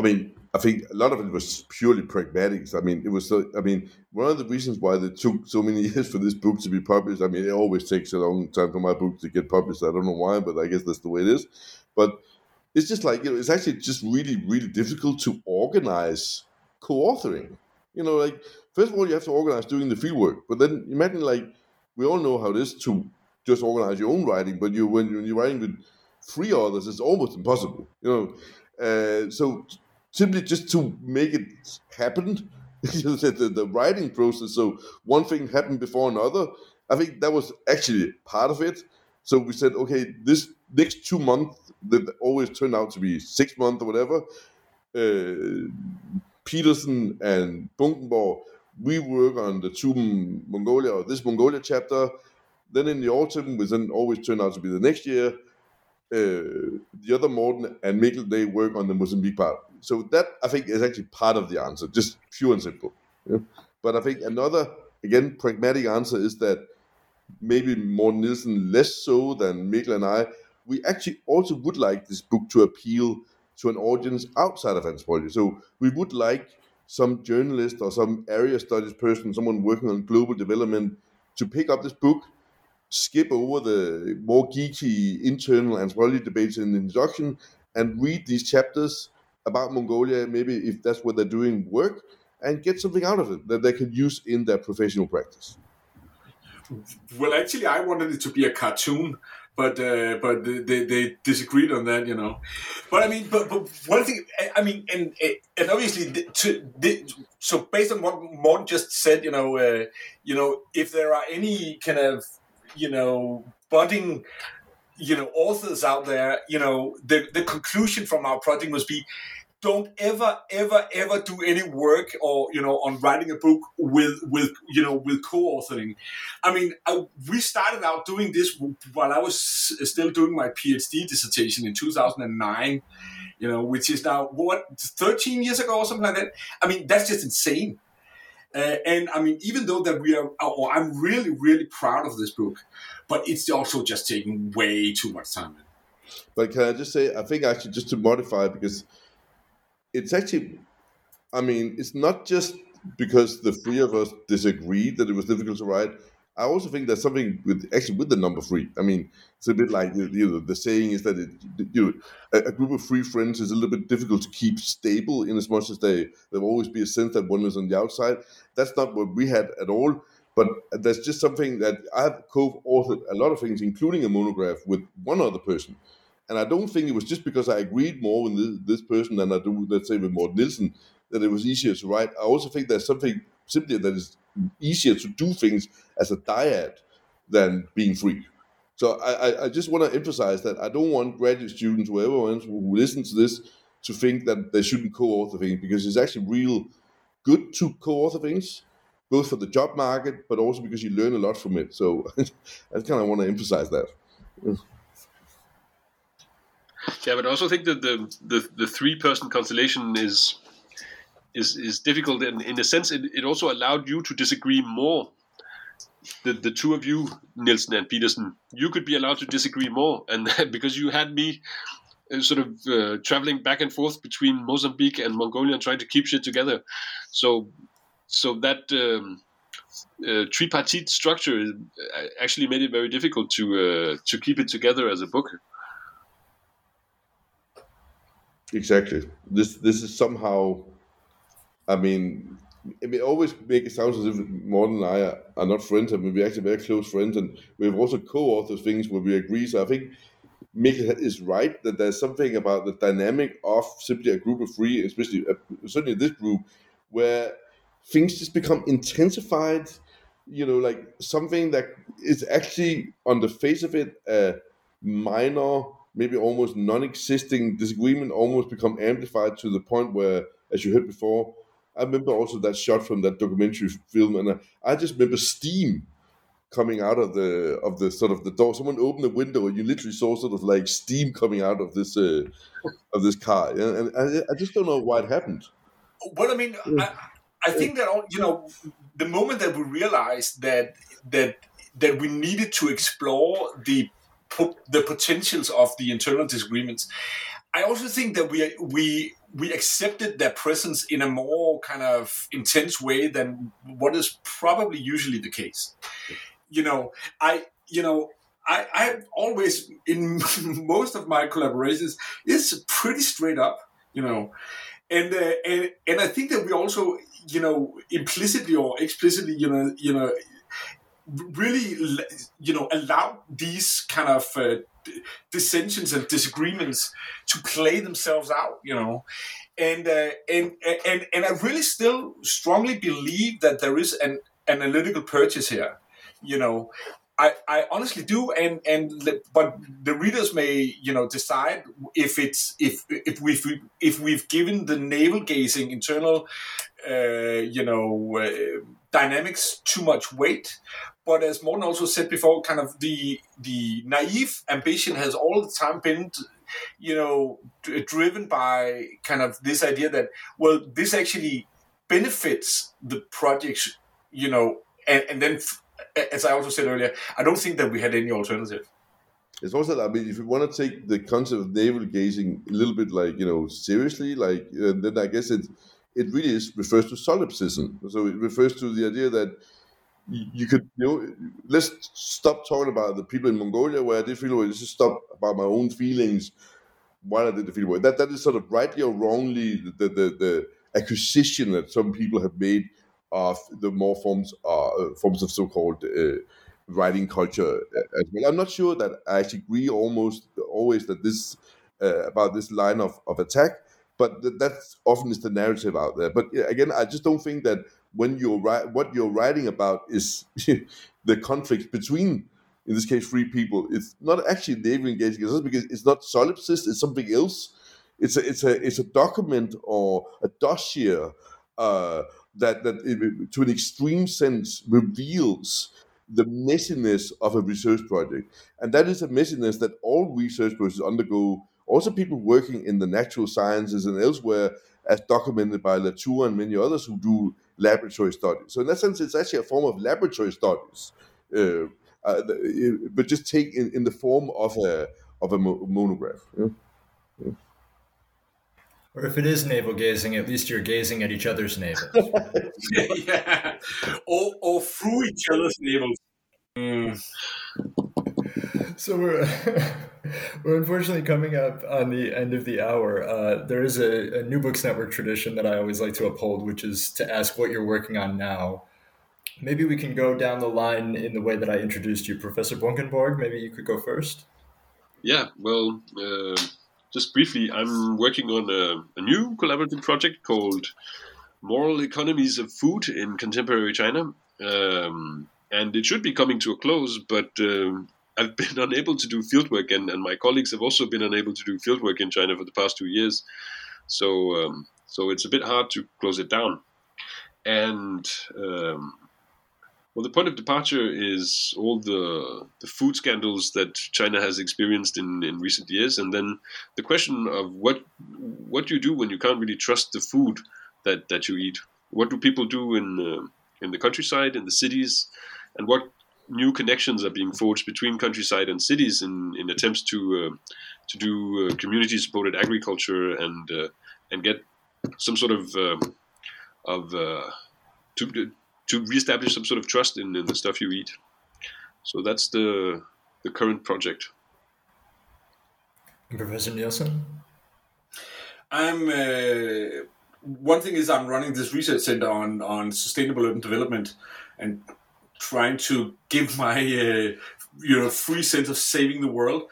Speaker 4: I mean, I think a lot of it was purely pragmatics. I mean, it was. I mean, one of the reasons why it took so many [laughs] years for this book to be published. I mean, it always takes a long time for my book to get published. I don't know why, but I guess that's the way it is. But it's just like you know, it's actually just really, really difficult to organize co-authoring. You know, like first of all, you have to organize doing the fieldwork, but then imagine like we all know how it is to just organize your own writing, but you when, you're writing with three others, it's almost impossible. You know, uh, so simply just to make it happen, [laughs] the, the, writing process. So one thing happened before another. I think that was actually part of it. So we said, okay, this next two months that always turned out to be six months or whatever. Uh, Pedersen and Bunkenborg, we work on the two Mongolia or this Mongolia chapter. Then in the autumn, which then always turned out to be the next year, Uh, the other Morten and Mikkel, they work on the Mozambique part. So that I think is actually part of the answer, just pure and simple. Yeah? But I think another, again, pragmatic answer is that maybe Morten Nielsen less so than Mikkel and I we actually also would like this book to appeal to an audience outside of anthropology. So we would like some journalist or some area studies person, someone working on global development, to pick up this book, skip over the more geeky internal anthropology debates in introduction, and read these chapters about Mongolia, maybe if that's what they're doing, work, and get something out of it that they can use in their professional practice.
Speaker 3: Well, actually, I wanted it to be a cartoon but uh, but they, they disagreed on that, you know. But I mean, but, but one thing, I mean, and and obviously, to, so based on what Morten just said, you know, uh, you know, if there are any kind of, you know, budding, you know, authors out there, you know, the the conclusion from our project must be don't ever ever ever do any work or you know on writing a book with with you know with co-authoring. I mean I, we started out doing this while i was still doing my phd dissertation in 2009 you know which is now what 13 years ago or something like that? I mean that's just insane uh, and i mean even though that we are or i'm really really proud of this book but it's also just taking way too much time
Speaker 4: but can i just say i think actually just to modify because it's actually, I mean, it's not just because the three of us disagreed that it was difficult to write. I also think there's something with actually with the number three. I mean, it's a bit like you know the saying is that it, you know a, group of three friends is a little bit difficult to keep stable in as much as they there will always be a sense that one is on the outside. That's not what we had at all. But there's just something that I've co-authored a lot of things, including a monograph with one other person. And I don't think it was just because I agreed more with this, person than I do, let's say, with Morten Nielsen, that it was easier to write. I also think there's something simply that is easier to do things as a dyad than being free. So I, I just want to emphasize that I don't want graduate students, whoever who listens to this, to think that they shouldn't co-author things because it's actually real good to co-author things, both for the job market, but also because you learn a lot from it. So [laughs] I kind of want to emphasize that.
Speaker 5: Yeah, but I also think that the the, the three person constellation is is is difficult in in a sense. It, it also allowed you to disagree more. The the two of you, Nielsen and Pedersen, you could be allowed to disagree more, and [laughs] because you had me uh, sort of uh, traveling back and forth between Mozambique and Mongolia, and trying to keep shit together. So so that. Um, uh, tripartite structure uh, actually made it very difficult to uh, to keep it together as a book.
Speaker 4: Exactly. This this is somehow. I mean, it always make it sound as if Morten and I are, are not friends. I mean, we're actually very close friends, and we've also co-authored things where we agree. So I think Mikkel is right that there's something about the dynamic of simply a group of three, especially uh, certainly this group, where things just become intensified. You know, like something that is actually on the face of it a minor maybe almost non-existing disagreement almost become amplified to the point where, as you heard before, I remember also that shot from that documentary film, and I, I just remember steam coming out of the of the sort of the door. Someone opened the window, and you literally saw sort of like steam coming out of this uh, of this car, and, I, I, just don't know why it happened.
Speaker 3: Well, I mean, I, I think that all, you know, the moment that we realized that that that we needed to explore the the potentials of the internal disagreements. I also think that we we we accepted their presence in a more kind of intense way than what is probably usually the case. You know, I you know I I've always in [laughs] most of my collaborations it's pretty straight up. You know, and uh, and and I think that we also you know implicitly or explicitly you know you know really you know allow these kind of uh, dissensions and disagreements to play themselves out you know? And uh, and and and I really still strongly believe that there is an analytical purchase here you know? I, I honestly do, and and but the readers may you know decide if it's if if we've if we've given the navel gazing internal uh, you know uh, dynamics too much weight, but as Morten also said before, kind of the the naive ambition has all the time been, you know, driven by kind of this idea that well, this actually benefits the projects, you know, and, and then as I also said earlier, I don't think that we had any alternative.
Speaker 4: It's also, that, I mean, if you want to take the concept of navel gazing a little bit, like you know, seriously, like uh, then I guess it it really is refers to solipsism. So it refers to the idea that you could you know let's stop talking about the people in Mongolia where I did feel. Let's just stop about my own feelings while I did the feel. That that is sort of rightly or wrongly the the, the acquisition that some people have made of the more forms uh, forms of so-called uh, writing culture as well. I'm not sure that I actually agree almost always that this uh, about this line of, of attack, but th- that's often is the narrative out there. But again, I just don't think that when you're what you're writing about is [laughs] the conflict between in this case three people. It's not actually navel engaging it's because it's not solipsist it's something else. It's a it's a it's a document or a dossier uh, that that it, to an extreme sense reveals the messiness of a research project. And that is a messiness that all research projects undergo also people working in the natural sciences and elsewhere as documented by Latour and many others who do laboratory studies. So in that sense, it's actually a form of laboratory studies, uh, uh, but just take in, in the form of a of a monograph. Yeah?
Speaker 2: Yeah. Or if it is navel gazing, at least you're gazing at each other's navels. [laughs] [laughs]
Speaker 3: yeah, or, or through each other's navels. Mm. [laughs]
Speaker 2: So we're [laughs] we're unfortunately coming up on the end of the hour. Uh, there is a, a, New Books Network tradition that I always like to uphold, which is to ask what you're working on now. Maybe we can go down the line in the way that I introduced you, Professor Bunkenborg. Maybe you could go first.
Speaker 5: Yeah, well, uh, just briefly, I'm working on a, a new collaborative project called Moral Economies of Food in Contemporary China. Um, and it should be coming to a close, but um, I've been [laughs] unable to do fieldwork, and, and my colleagues have also been unable to do fieldwork in China for the past two years. So um, so it's a bit hard to close it down. And um, well, the point of departure is all the the food scandals that China has experienced in, in recent years, and then the question of what what you do when you can't really trust the food that, that you eat. What do people do in uh, in the countryside, in the cities, and what new connections are being forged between countryside and cities in, in attempts to uh, to do uh, community supported agriculture and uh, and get some sort of um, of uh, to to reestablish some sort of trust in, in the stuff you eat. So that's the the current project.
Speaker 2: And Professor Nielsen,
Speaker 3: I'm. Uh, one thing is I'm running this research center on on sustainable urban development, and trying to give [laughs] my uh, you know free sense of saving the world.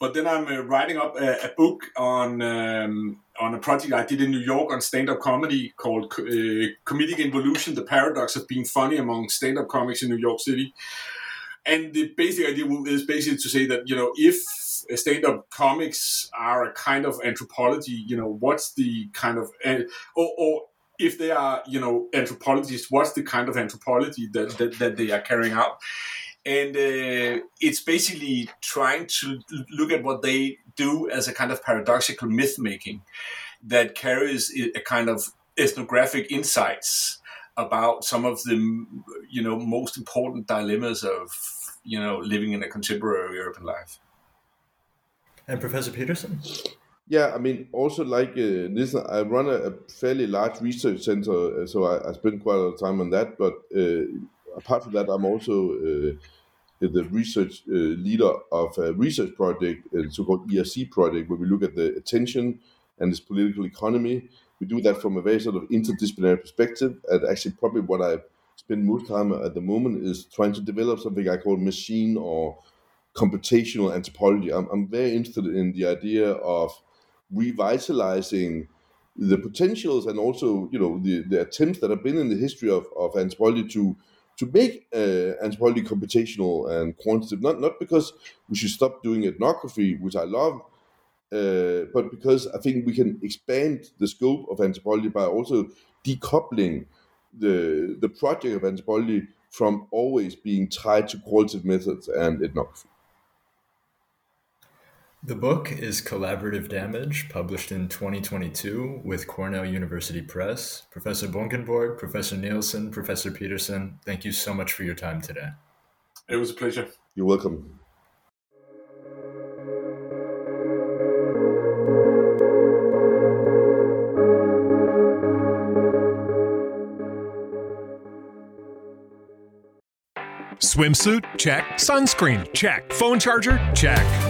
Speaker 3: But then I'm uh, writing up a, a book on um, on a project I did in New York on stand-up comedy called uh, Comedic Involution: The Paradox of Being Funny Among Stand-up Comics in New York City. And the basic idea is basically to say that you know if stand-up comics are a kind of anthropology, you know what's the kind of or, or if they are you know anthropologists, what's the kind of anthropology that that, that they are carrying out? and uh, it's basically trying to look at what they do as a kind of paradoxical myth making that carries a kind of ethnographic insights about some of the you know most important dilemmas of you know living in a contemporary urban life
Speaker 2: and professor pedersen
Speaker 4: yeah i mean also like uh, this i run a, a, fairly large research center so I, I spend quite a lot of time on that but uh, apart from that, I'm also uh, the research uh, leader of a research project, a so-called ERC project, where we look at the attention and its political economy. We do that from a very sort of interdisciplinary perspective. And actually, probably what I spend most time at the moment is trying to develop something I call machine or computational anthropology. I'm, I'm very interested in the idea of revitalizing the potentials and also, you know, the, the attempts that have been in the history of, of anthropology to to make uh, anthropology computational and quantitative, not, not because we should stop doing ethnography, which I love, uh, but because I think we can expand the scope of anthropology by also decoupling the, the project of anthropology from always being tied to qualitative methods and ethnography.
Speaker 2: The book is Collaborative Damage, published in 2022 with Cornell University Press. Professor Bunkenborg, Professor Nielsen, Professor Pedersen, thank you so much for your time today.
Speaker 3: It was a pleasure.
Speaker 4: You're welcome.
Speaker 6: Swimsuit? Check. Sunscreen? Check. Phone charger? Check.